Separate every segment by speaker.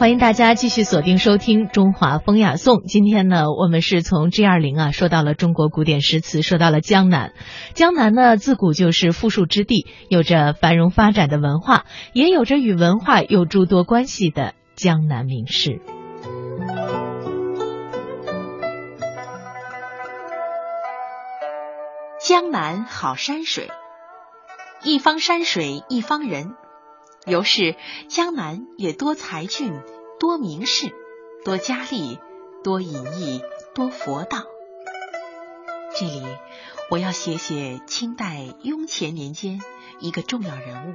Speaker 1: 欢迎大家继续锁定收听《中华风雅颂》。今天呢，我们是从 G 二零啊说到了中国古典诗词，说到了江南。江南呢，自古就是富庶之地，有着繁荣发展的文化，也有着与文化有诸多关系的江南名士。
Speaker 2: 江南好山水，一方山水一方人。由是江南也多才俊，多名士，多佳丽，多隐逸，多佛道。这里我要写写清代雍乾年间一个重要人物，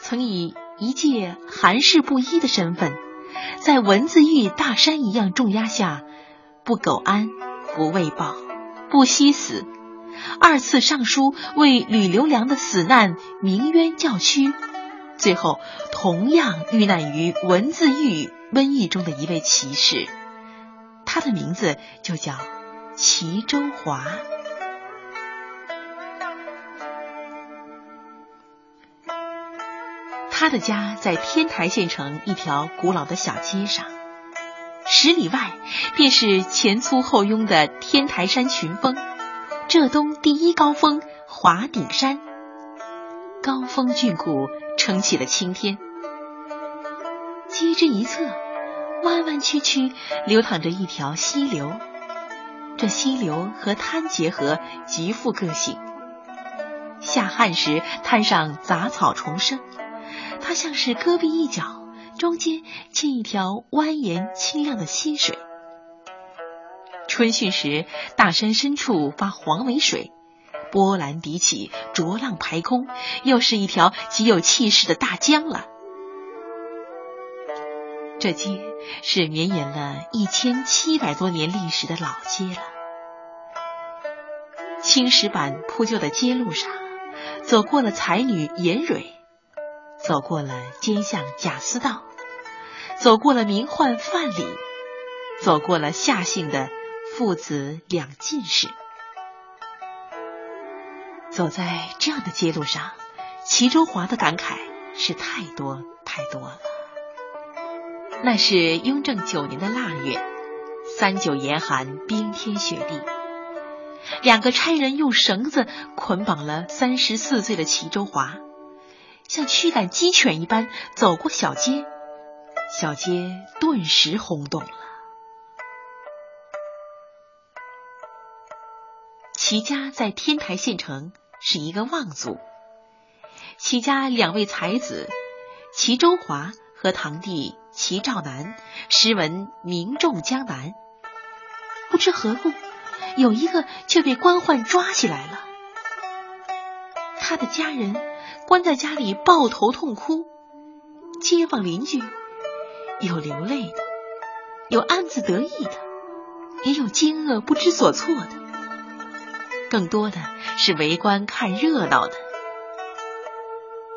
Speaker 2: 曾以一介寒士布衣的身份，在文字狱大山一样重压下，不苟安，不畏暴，不惜死，二次上书为吕留良的死难鸣冤叫屈。最后，同样遇难于文字狱瘟疫中的一位骑士，他的名字就叫齐州华。他的家在天台县城一条古老的小街上，十里外便是前粗后拥的天台山群峰，浙东第一高峰华顶山，高峰峻谷。撑起了青天，街之一侧，弯弯曲曲流淌着一条溪流。这溪流和滩结合，极富个性。夏旱时，滩上杂草丛生，它像是戈壁一角，中间嵌一条蜿蜒清亮的溪水。春汛时，大山深处发黄尾水。波澜迭起，浊浪排空，又是一条极有气势的大江了。这街是绵延了一千七百多年历史的老街了。青石板铺就的街路上，走过了才女颜蕊，走过了奸相贾似道，走过了名宦范蠡，走过了夏姓的父子两进士。走在这样的街路上，齐周华的感慨是太多太多了。那是雍正九年的腊月，三九严寒，冰天雪地。两个差人用绳子捆绑了三十四岁的齐周华，像驱赶鸡犬一般走过小街，小街顿时轰动了。齐家在天台县城。是一个望族，齐家两位才子齐周华和堂弟齐兆南，诗文名重江南。不知何故，有一个却被官宦抓起来了。他的家人关在家里抱头痛哭，街坊邻居有流泪的，有暗自得意的，也有惊愕不知所措的，更多的。是围观看热闹的。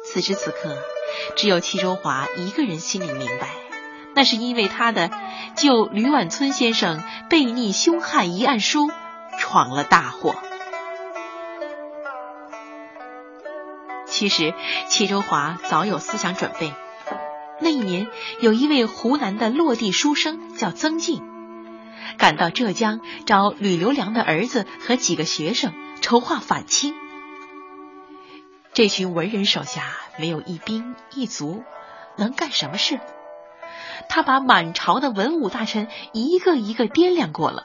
Speaker 2: 此时此刻，只有戚州华一个人心里明白，那是因为他的救吕婉村先生背逆凶悍一案书闯了大祸。其实，戚州华早有思想准备。那一年，有一位湖南的落地书生叫曾静，赶到浙江找吕留良的儿子和几个学生。筹划反清，这群文人手下没有一兵一卒，能干什么事？他把满朝的文武大臣一个一个掂量过了，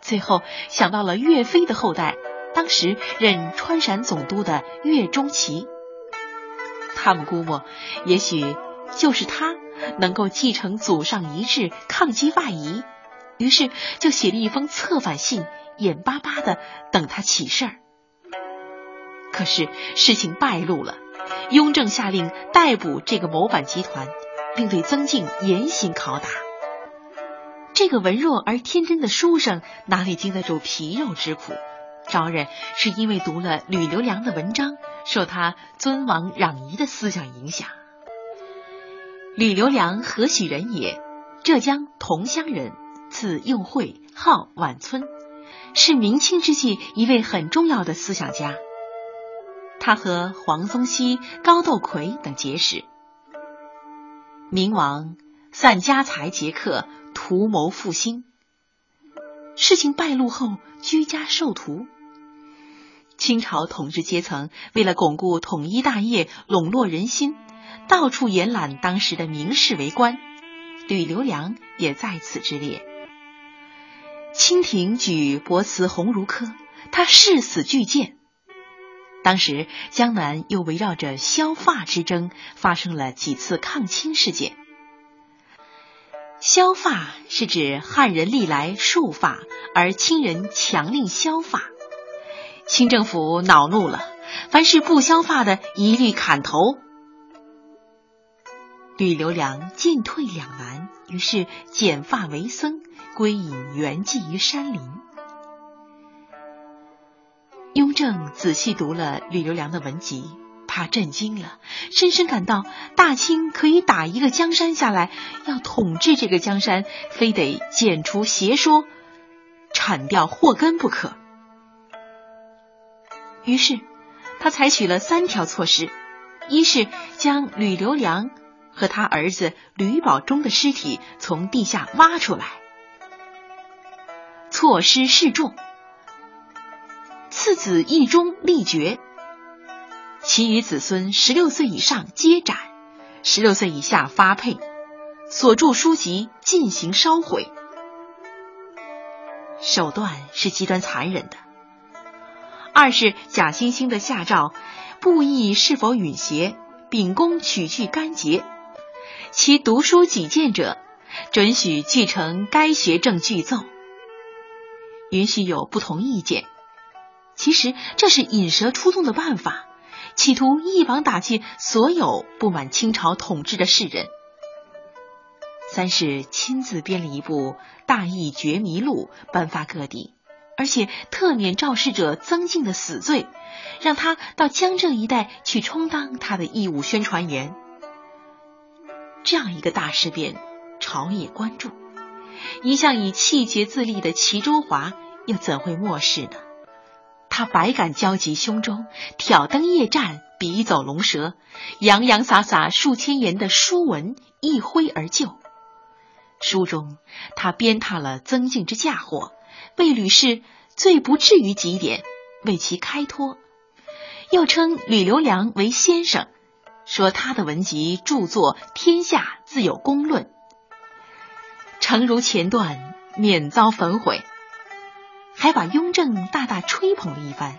Speaker 2: 最后想到了岳飞的后代，当时任川陕总督的岳钟琪。他们估摸，也许就是他能够继承祖上遗志，抗击外夷，于是就写了一封策反信，眼巴巴的等他起事儿。可是事情败露了，雍正下令逮捕这个谋反集团，并对曾静严刑拷打。这个文弱而天真的书生哪里经得住皮肉之苦？招认是因为读了吕留良的文章，受他尊王攘夷的思想影响。吕留良何许人也？浙江桐乡人，字用会，号晚村，是明清之际一位很重要的思想家。他和黄宗羲、高窦魁等结识。明王散家财劫客，图谋复兴。事情败露后，居家受徒。清朝统治阶层为了巩固统一大业，笼络人心，到处延揽当时的名士为官。吕留良也在此之列。清廷举博辞鸿儒科，他誓死拒谏。当时江南又围绕着削发之争发生了几次抗清事件。削发是指汉人历来束发，而清人强令削发。清政府恼怒了，凡是不削发的，一律砍头。吕留良进退两难，于是剪发为僧，归隐圆寂于山林。雍正仔细读了吕留良的文集，他震惊了，深深感到大清可以打一个江山下来，要统治这个江山，非得剪除邪说，铲掉祸根不可。于是，他采取了三条措施：一是将吕留良和他儿子吕保中的尸体从地下挖出来，措施示众；次子义忠立爵，其余子孙十六岁以上皆斩，十六岁以下发配，所著书籍进行烧毁。手段是极端残忍的。二是假惺惺的下诏，布议是否允邪，秉公取具干结。其读书己见者，准许继承该学证具奏。允许有不同意见。其实这是引蛇出洞的办法，企图一网打尽所有不满清朝统治的士人。三是亲自编了一部《大义绝迷录》，颁发各地。而且特免肇事者曾静的死罪，让他到江浙一带去充当他的义务宣传员。这样一个大事变，朝野关注，一向以气节自立的齐州华又怎会漠视呢？他百感交集胸中，挑灯夜战，笔走龙蛇，洋洋洒洒数千言的书文一挥而就。书中，他鞭挞了曾静之嫁祸。为吕氏最不至于极点，为其开脱，又称吕留良为先生，说他的文集著作天下自有公论，诚如前段，免遭焚毁。还把雍正大大吹捧了一番，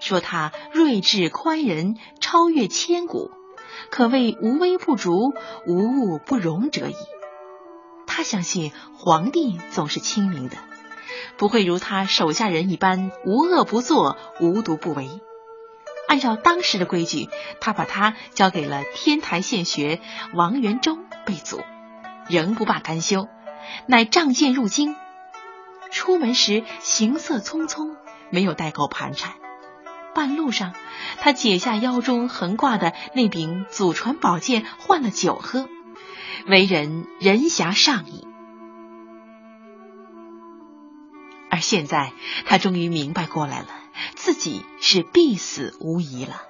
Speaker 2: 说他睿智宽仁，超越千古，可谓无微不足，无物不容者矣。他相信皇帝总是清明的。不会如他手下人一般无恶不作、无毒不为。按照当时的规矩，他把他交给了天台县学王元忠备祖，仍不罢甘休，乃仗剑入京。出门时行色匆匆，没有带够盘缠。半路上，他解下腰中横挂的那柄祖传宝剑，换了酒喝，为人人侠尚义。而现在，他终于明白过来了，自己是必死无疑了。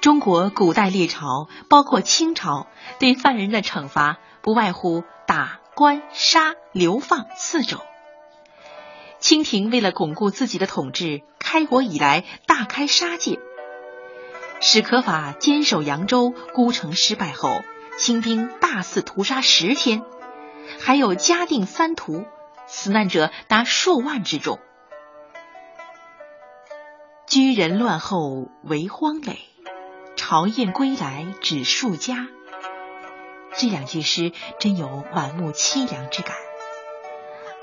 Speaker 2: 中国古代列朝，包括清朝，对犯人的惩罚不外乎打、关、杀、流放四种。清廷为了巩固自己的统治，开国以来大开杀戒。史可法坚守扬州，孤城失败后，清兵大肆屠杀十天，还有嘉定三屠。死难者达数万之众。居人乱后为荒垒，朝燕归来只数家。这两句诗真有满目凄凉之感。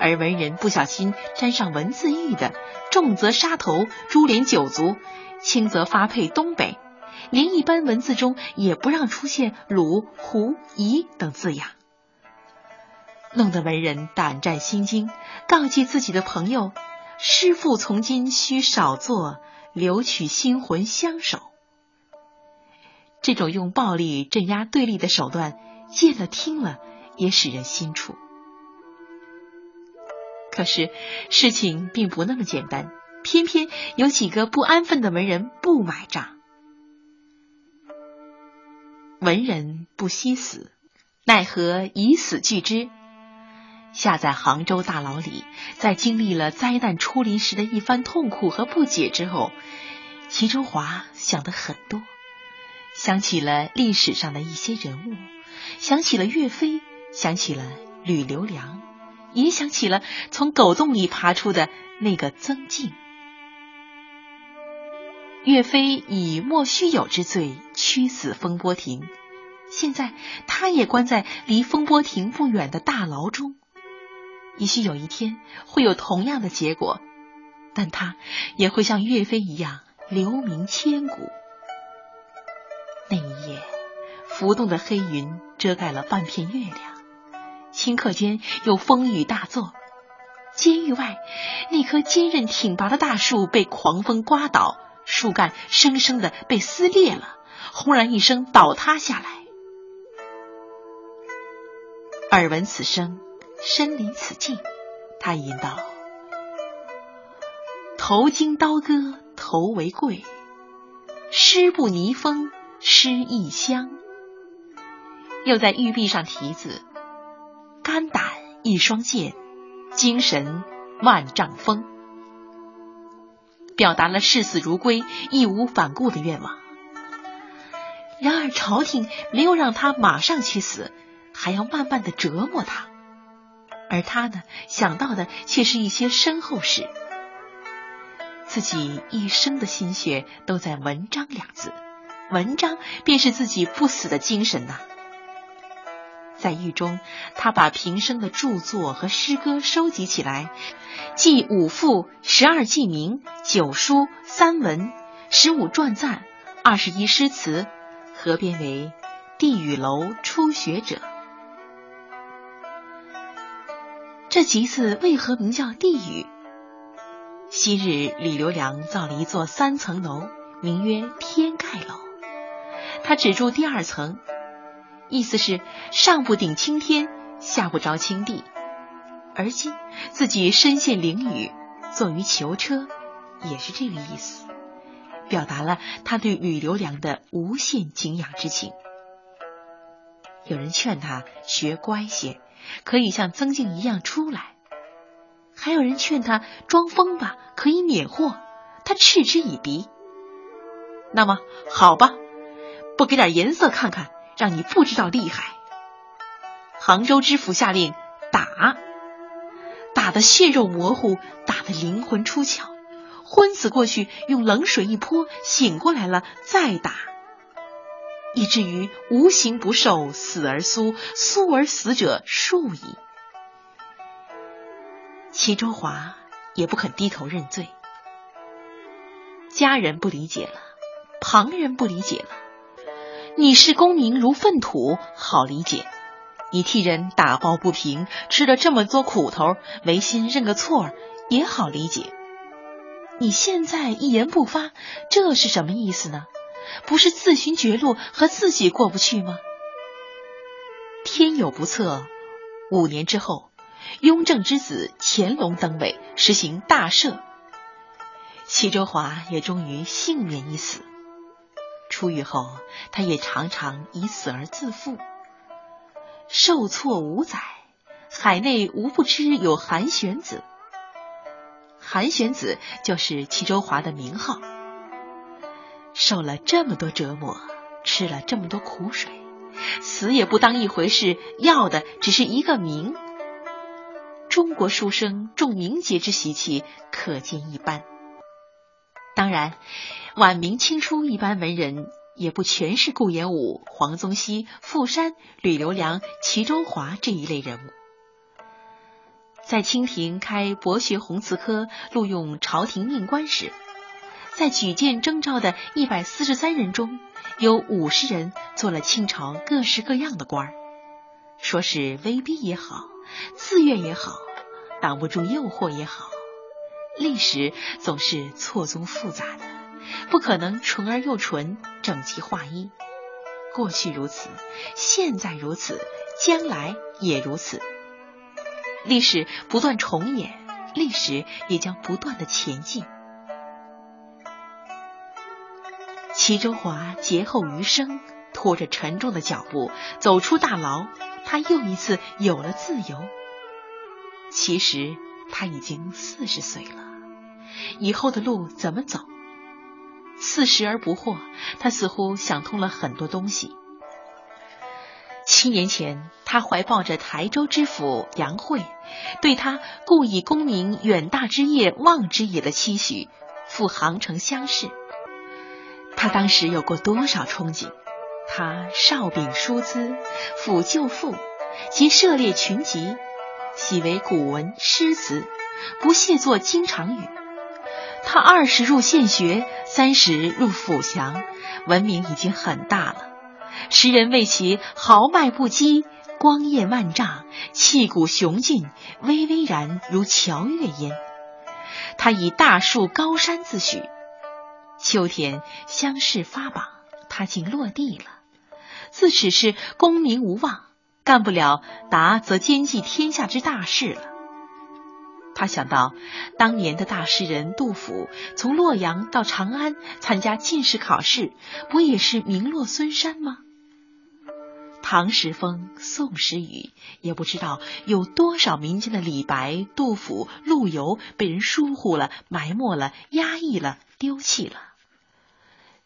Speaker 2: 而文人不小心沾上文字狱的，重则杀头，株连九族；轻则发配东北，连一般文字中也不让出现鲁、胡、夷等字样。弄得文人胆战心惊，告诫自己的朋友：“师父从今需少做，留取心魂相守。”这种用暴力镇压对立的手段，见了听了也使人心怵。可是事情并不那么简单，偏偏有几个不安分的文人不买账。文人不惜死。奈何以死惧之。下在杭州大牢里，在经历了灾难出临时的一番痛苦和不解之后，齐中华想的很多，想起了历史上的一些人物，想起了岳飞，想起了吕留良，也想起了从狗洞里爬出的那个曾静。岳飞以莫须有之罪屈死风波亭，现在他也关在离风波亭不远的大牢中。也许有一天会有同样的结果，但他也会像岳飞一样留名千古。那一夜，浮动的黑云遮盖了半片月亮，顷刻间有风雨大作。监狱外，那棵坚韧挺拔的大树被狂风刮倒。树干生生的被撕裂了，轰然一声倒塌下来。耳闻此声，身临此境，他吟道：“头经刀割头为贵，尸不泥封尸亦香。”又在玉壁上题字：“肝胆一双剑，精神万丈风。”表达了视死如归、义无反顾的愿望。然而朝廷没有让他马上去死，还要慢慢的折磨他。而他呢，想到的却是一些身后事。自己一生的心血都在“文章”两字，文章便是自己不死的精神呐。在狱中，他把平生的著作和诗歌收集起来，记五赋、十二记名、九书、三文、十五传赞、二十一诗词，合编为《地狱楼初学者》。这集子为何名叫地狱？昔日李留良造了一座三层楼，名曰天盖楼，他只住第二层。意思是上不顶青天，下不着青地。而今自己身陷囹圄，坐于囚车，也是这个意思，表达了他对吕留良的无限敬仰之情。有人劝他学乖些，可以像曾静一样出来；还有人劝他装疯吧，可以免祸。他嗤之以鼻。那么好吧，不给点颜色看看？让你不知道厉害。杭州知府下令打，打得血肉模糊，打得灵魂出窍，昏死过去，用冷水一泼，醒过来了再打，以至于无形不受，死而苏，苏而死者数矣。齐州华也不肯低头认罪，家人不理解了，旁人不理解了。你视功名如粪土，好理解；你替人打抱不平，吃了这么多苦头，违心认个错也好理解。你现在一言不发，这是什么意思呢？不是自寻绝路和自己过不去吗？天有不测，五年之后，雍正之子乾隆登位，实行大赦，齐州华也终于幸免一死。出狱后，他也常常以死而自负。受挫五载，海内无不知有韩玄子。韩玄子就是齐州华的名号。受了这么多折磨，吃了这么多苦水，死也不当一回事，要的只是一个名。中国书生重名节之习气，可见一斑。当然。晚明清初一般文人也不全是顾炎武、黄宗羲、傅山、吕留良、齐中华这一类人物。在清廷开博学宏词科录用朝廷命官时，在举荐征召的一百四十三人中，有五十人做了清朝各式各样的官儿。说是威逼也好，自愿也好，挡不住诱惑也好，历史总是错综复杂的。不可能纯而又纯，整齐划一。过去如此，现在如此，将来也如此。历史不断重演，历史也将不断的前进。齐州华劫后余生，拖着沉重的脚步走出大牢，他又一次有了自由。其实他已经四十岁了，以后的路怎么走？四十而不惑，他似乎想通了很多东西。七年前，他怀抱着台州知府杨惠对他“故以功名远大之业望之也”的期许，赴杭城相试。他当时有过多少憧憬？他少秉书资，辅舅父，及涉猎群集，喜为古文诗词，不屑作经常语。他二十入县学，三十入府祥，闻名已经很大了。时人为其豪迈不羁，光焰万丈，气骨雄峻，巍巍然如乔月焉。他以大树高山自诩。秋天乡试发榜，他竟落地了。自此是功名无望，干不了达则兼济天下之大事了。他想到当年的大诗人杜甫，从洛阳到长安参加进士考试，不也是名落孙山吗？唐时风，宋时雨，也不知道有多少民间的李白、杜甫、陆游被人疏忽了、埋没了、压抑了、丢弃了。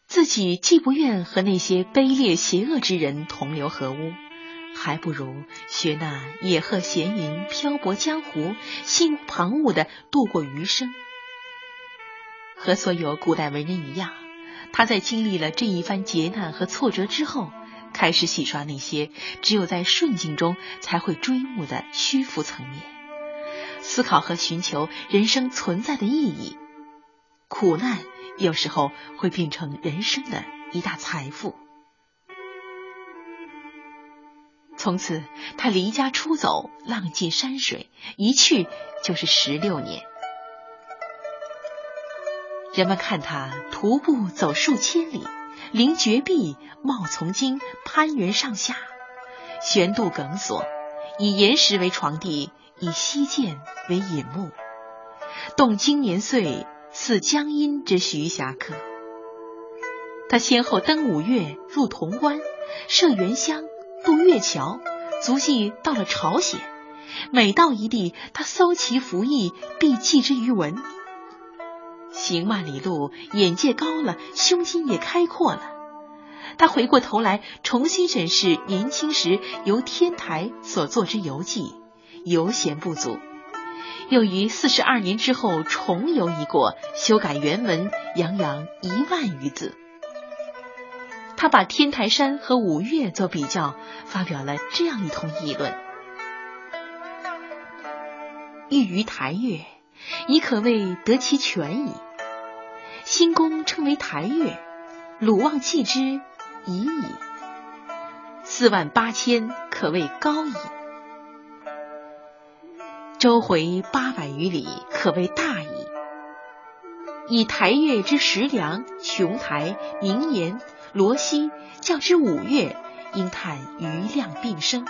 Speaker 2: 自己既不愿和那些卑劣邪恶之人同流合污，还不如学那野鹤闲云、漂泊江湖、心无旁骛的度过余生。和所有古代文人一样，他在经历了这一番劫难和挫折之后，开始洗刷那些只有在顺境中才会追慕的虚浮层面，思考和寻求人生存在的意义。苦难。有时候会变成人生的一大财富。从此，他离家出走，浪迹山水，一去就是十六年。人们看他徒步走数千里，临绝壁，冒从经，攀援上下，悬渡梗索，以岩石为床地，以溪涧为隐目，动经年岁。似江阴之徐霞客，他先后登五岳，入潼关，涉元湘，渡月桥，足迹到了朝鲜。每到一地，他搜其服役，必记之于文。行万里路，眼界高了，胸襟也开阔了。他回过头来，重新审视年轻时由天台所作之游记，犹嫌不足。又于四十二年之后重游一过，修改原文，洋洋一万余字。他把天台山和五岳做比较，发表了这样一通议论：欲于台岳，已可谓得其全矣。新宫称为台岳，鲁望弃之已矣。四万八千，可谓高矣。周回八百余里，可谓大矣。以台岳之石梁、琼台、名岩、罗溪，较之五岳，应叹余量并生。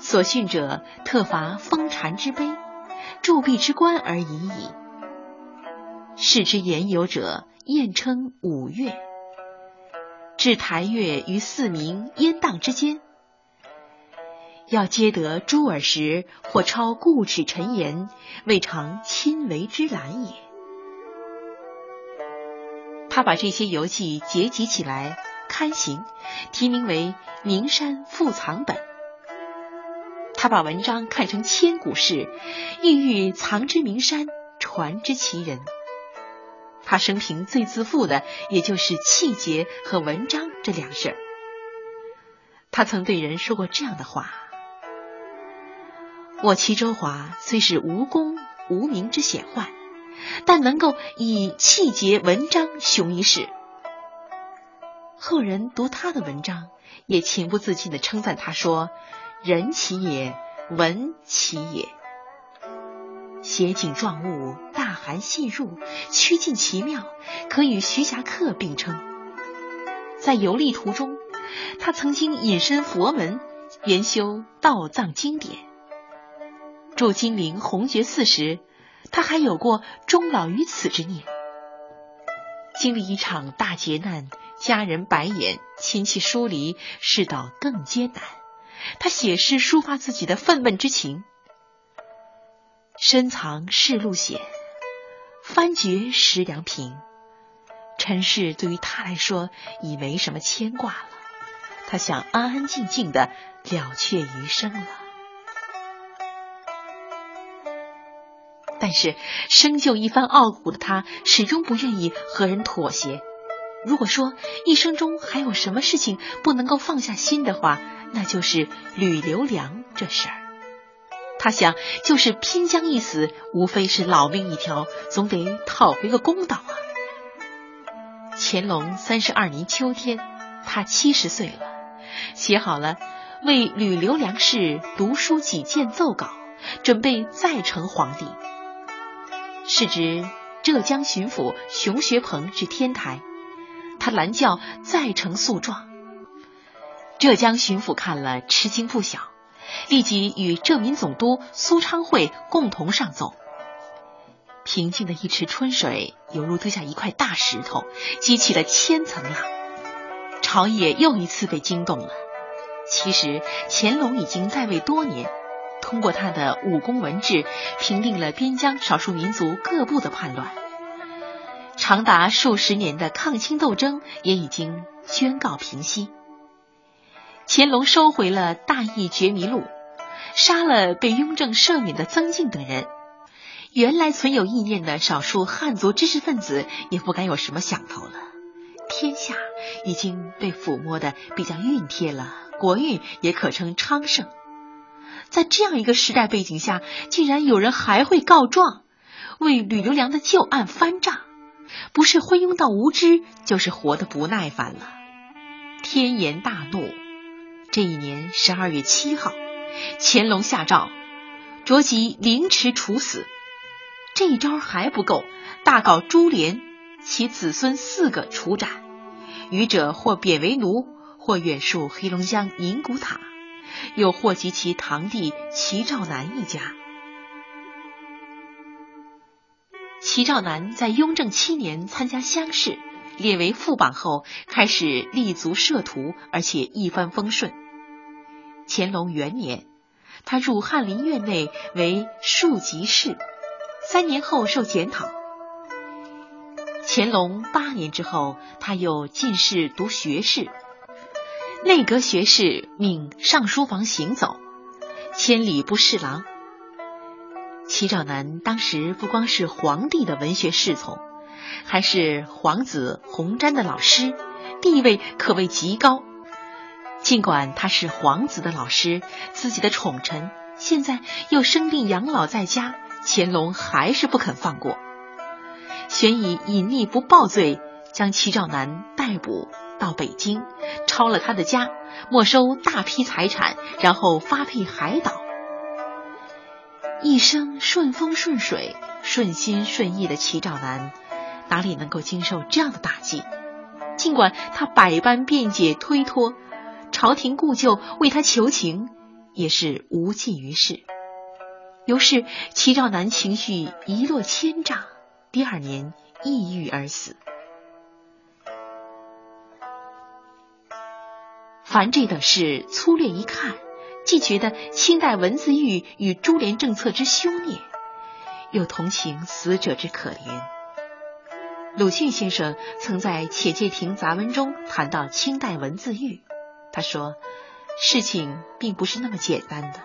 Speaker 2: 所训者，特伐封禅之碑、铸币之官而已矣。视之言有者，验称五岳。置台岳于四明、燕荡之间。要皆得诸耳时，或超固齿陈言，未尝亲为之览也。他把这些游记结集起来刊行，题名为《名山复藏本》。他把文章看成千古事，意欲藏之名山，传之其人。他生平最自负的，也就是气节和文章这两事儿。他曾对人说过这样的话。我齐周华虽是无功无名之显宦，但能够以气节文章雄一世。后人读他的文章，也情不自禁的称赞他说：“人其也，文其也。写景状物，大含细入，曲尽奇妙，可与徐霞客并称。在游历途中，他曾经隐身佛门，研修道藏经典。”入金陵红觉寺时，他还有过终老于此之念。经历一场大劫难，家人白眼，亲戚疏离，世道更艰难。他写诗抒发自己的愤懑之情。深藏世路险，翻掘石梁平。尘世对于他来说已没什么牵挂了，他想安安静静的了却余生了。但是生就一番傲骨的他，始终不愿意和人妥协。如果说一生中还有什么事情不能够放下心的话，那就是吕留良这事儿。他想，就是拼将一死，无非是老命一条，总得讨回个公道啊。乾隆三十二年秋天，他七十岁了，写好了为吕留良氏读书几件奏稿，准备再成皇帝。是指浙江巡抚熊学鹏至天台，他拦轿再呈诉状。浙江巡抚看了吃惊不小，立即与浙民总督苏昌会共同上奏。平静的一池春水，犹如丢下一块大石头，激起了千层浪。朝野又一次被惊动了。其实乾隆已经在位多年，通过他的武功文治，平定了边疆少数民族各部的叛乱，长达数十年的抗清斗争也已经宣告平息。乾隆收回了大义觉迷录，杀了被雍正赦免的曾静等人。原来存有意念的少数汉族知识分子也不敢有什么想头了。天下已经被抚摸的比较熨帖了，国运也可称昌盛。在这样一个时代背景下，竟然有人还会告状，为吕留良的旧案翻账，不是昏庸到无知，就是活得不耐烦了。天颜大怒。这一年十二月七号，乾隆下诏，着即凌迟处死。这一招还不够，大搞株连，其子孙四个处斩，余者或贬为奴，或远戍黑龙江宁古塔，又祸及其堂弟齐兆南一家。齐兆南在雍正七年参加乡试，列为副榜后，开始立足仕途，而且一帆风顺。乾隆元年，他入翰林院内为庶吉士。三年后受检讨。乾隆八年之后，他又进士读学士，内阁学士命上书房行走，千里不侍郎。齐兆南当时不光是皇帝的文学侍从，还是皇子弘瞻的老师，地位可谓极高。尽管他是皇子的老师，自己的宠臣，现在又生病养老在家。乾隆还是不肯放过，悬以隐匿不报罪，将齐兆南逮捕到北京，抄了他的家，没收大批财产，然后发配海岛。一生顺风顺水、顺心顺意的齐兆南，哪里能够经受这样的打击？尽管他百般辩解推脱，朝廷故旧为他求情，也是无济于事。于是，齐兆南情绪一落千丈，第二年抑郁而死。凡这等事，粗略一看，既觉得清代文字狱与株连政策之凶孽，又同情死者之可怜。鲁迅先生曾在《且介亭杂文》中谈到清代文字狱，他说：“事情并不是那么简单的。”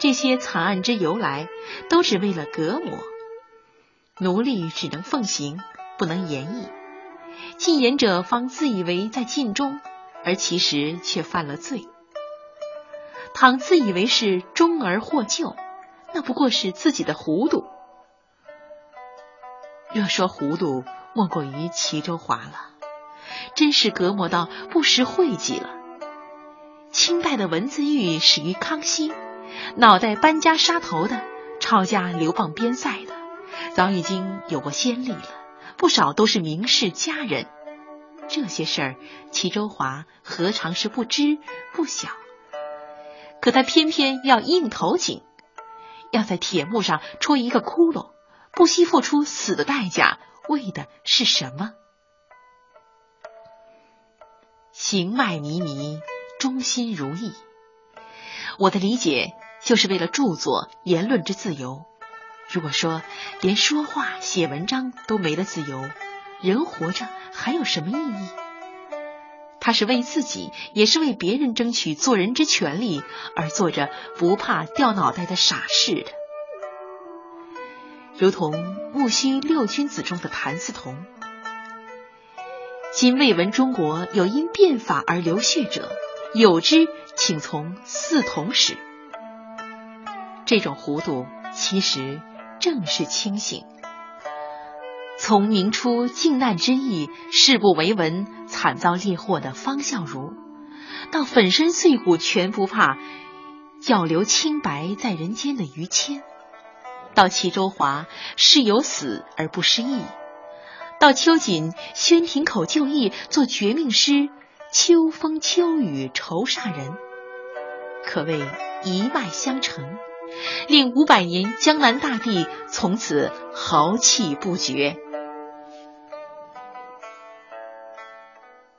Speaker 2: 这些惨案之由来，都是为了隔膜。奴隶只能奉行，不能言议。进言者方自以为在尽忠，而其实却犯了罪。倘自以为是忠而获救，那不过是自己的糊涂。若说糊涂，莫过于齐州华了。真是隔膜到不识讳己了。清代的文字狱始于康熙。脑袋搬家杀头的，抄家流放边塞的，早已经有过先例了。不少都是名士佳人。这些事儿，齐周华何尝是不知不晓？可他偏偏要硬头颈，要在铁幕上戳一个窟窿，不惜付出死的代价，为的是什么？行迈靡靡，忠心如意。我的理解就是为了著作言论之自由。如果说连说话、写文章都没了自由，人活着还有什么意义？他是为自己，也是为别人争取做人之权利而做着不怕掉脑袋的傻事的。如同木须六君子中的谭嗣同。今未闻中国有因变法而流血者，有之，请从嗣同始。这种糊涂，其实正是清醒。从明初靖难之役，誓不为文，惨遭烈祸的方孝孺，到粉身碎骨全不怕，要留清白在人间的于谦；到齐周华是有死而不失义；到秋瑾宣亭口就义，做绝命诗“秋风秋雨愁煞人”，可谓一脉相承，令五百年江南大地从此豪气不绝。